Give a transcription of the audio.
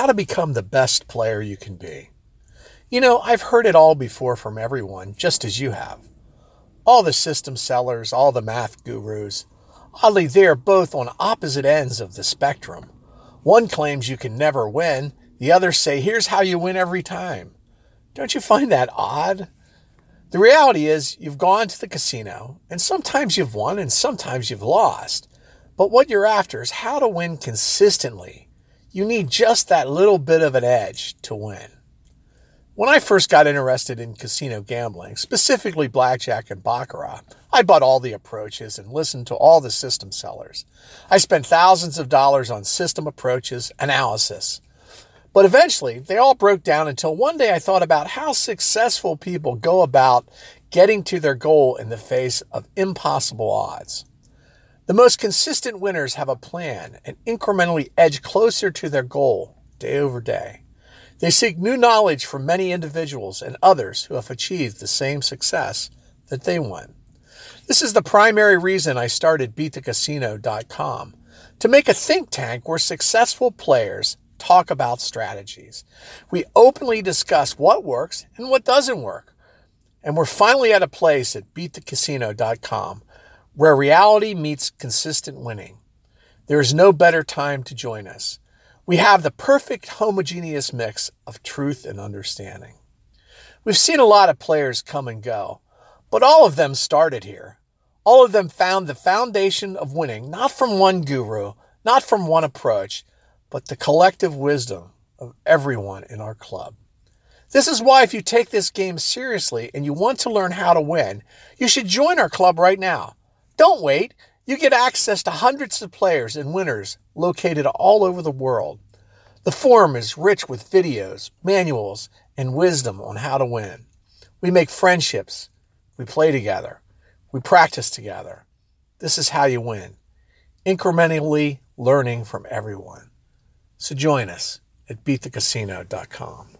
how to become the best player you can be. You know, I've heard it all before from everyone, just as you have. All the system sellers, all the math gurus. Oddly, they are both on opposite ends of the spectrum. One claims you can never win, the others say, here's how you win every time. Don't you find that odd? The reality is, you've gone to the casino, and sometimes you've won and sometimes you've lost. But what you're after is how to win consistently. You need just that little bit of an edge to win. When I first got interested in casino gambling, specifically blackjack and baccarat, I bought all the approaches and listened to all the system sellers. I spent thousands of dollars on system approaches analysis. But eventually, they all broke down until one day I thought about how successful people go about getting to their goal in the face of impossible odds. The most consistent winners have a plan and incrementally edge closer to their goal day over day. They seek new knowledge from many individuals and others who have achieved the same success that they want. This is the primary reason I started beatthecasino.com to make a think tank where successful players talk about strategies. We openly discuss what works and what doesn't work. And we're finally at a place at beatthecasino.com where reality meets consistent winning. There is no better time to join us. We have the perfect homogeneous mix of truth and understanding. We've seen a lot of players come and go, but all of them started here. All of them found the foundation of winning, not from one guru, not from one approach, but the collective wisdom of everyone in our club. This is why, if you take this game seriously and you want to learn how to win, you should join our club right now. Don't wait. You get access to hundreds of players and winners located all over the world. The forum is rich with videos, manuals, and wisdom on how to win. We make friendships. We play together. We practice together. This is how you win. Incrementally learning from everyone. So join us at beatthecasino.com.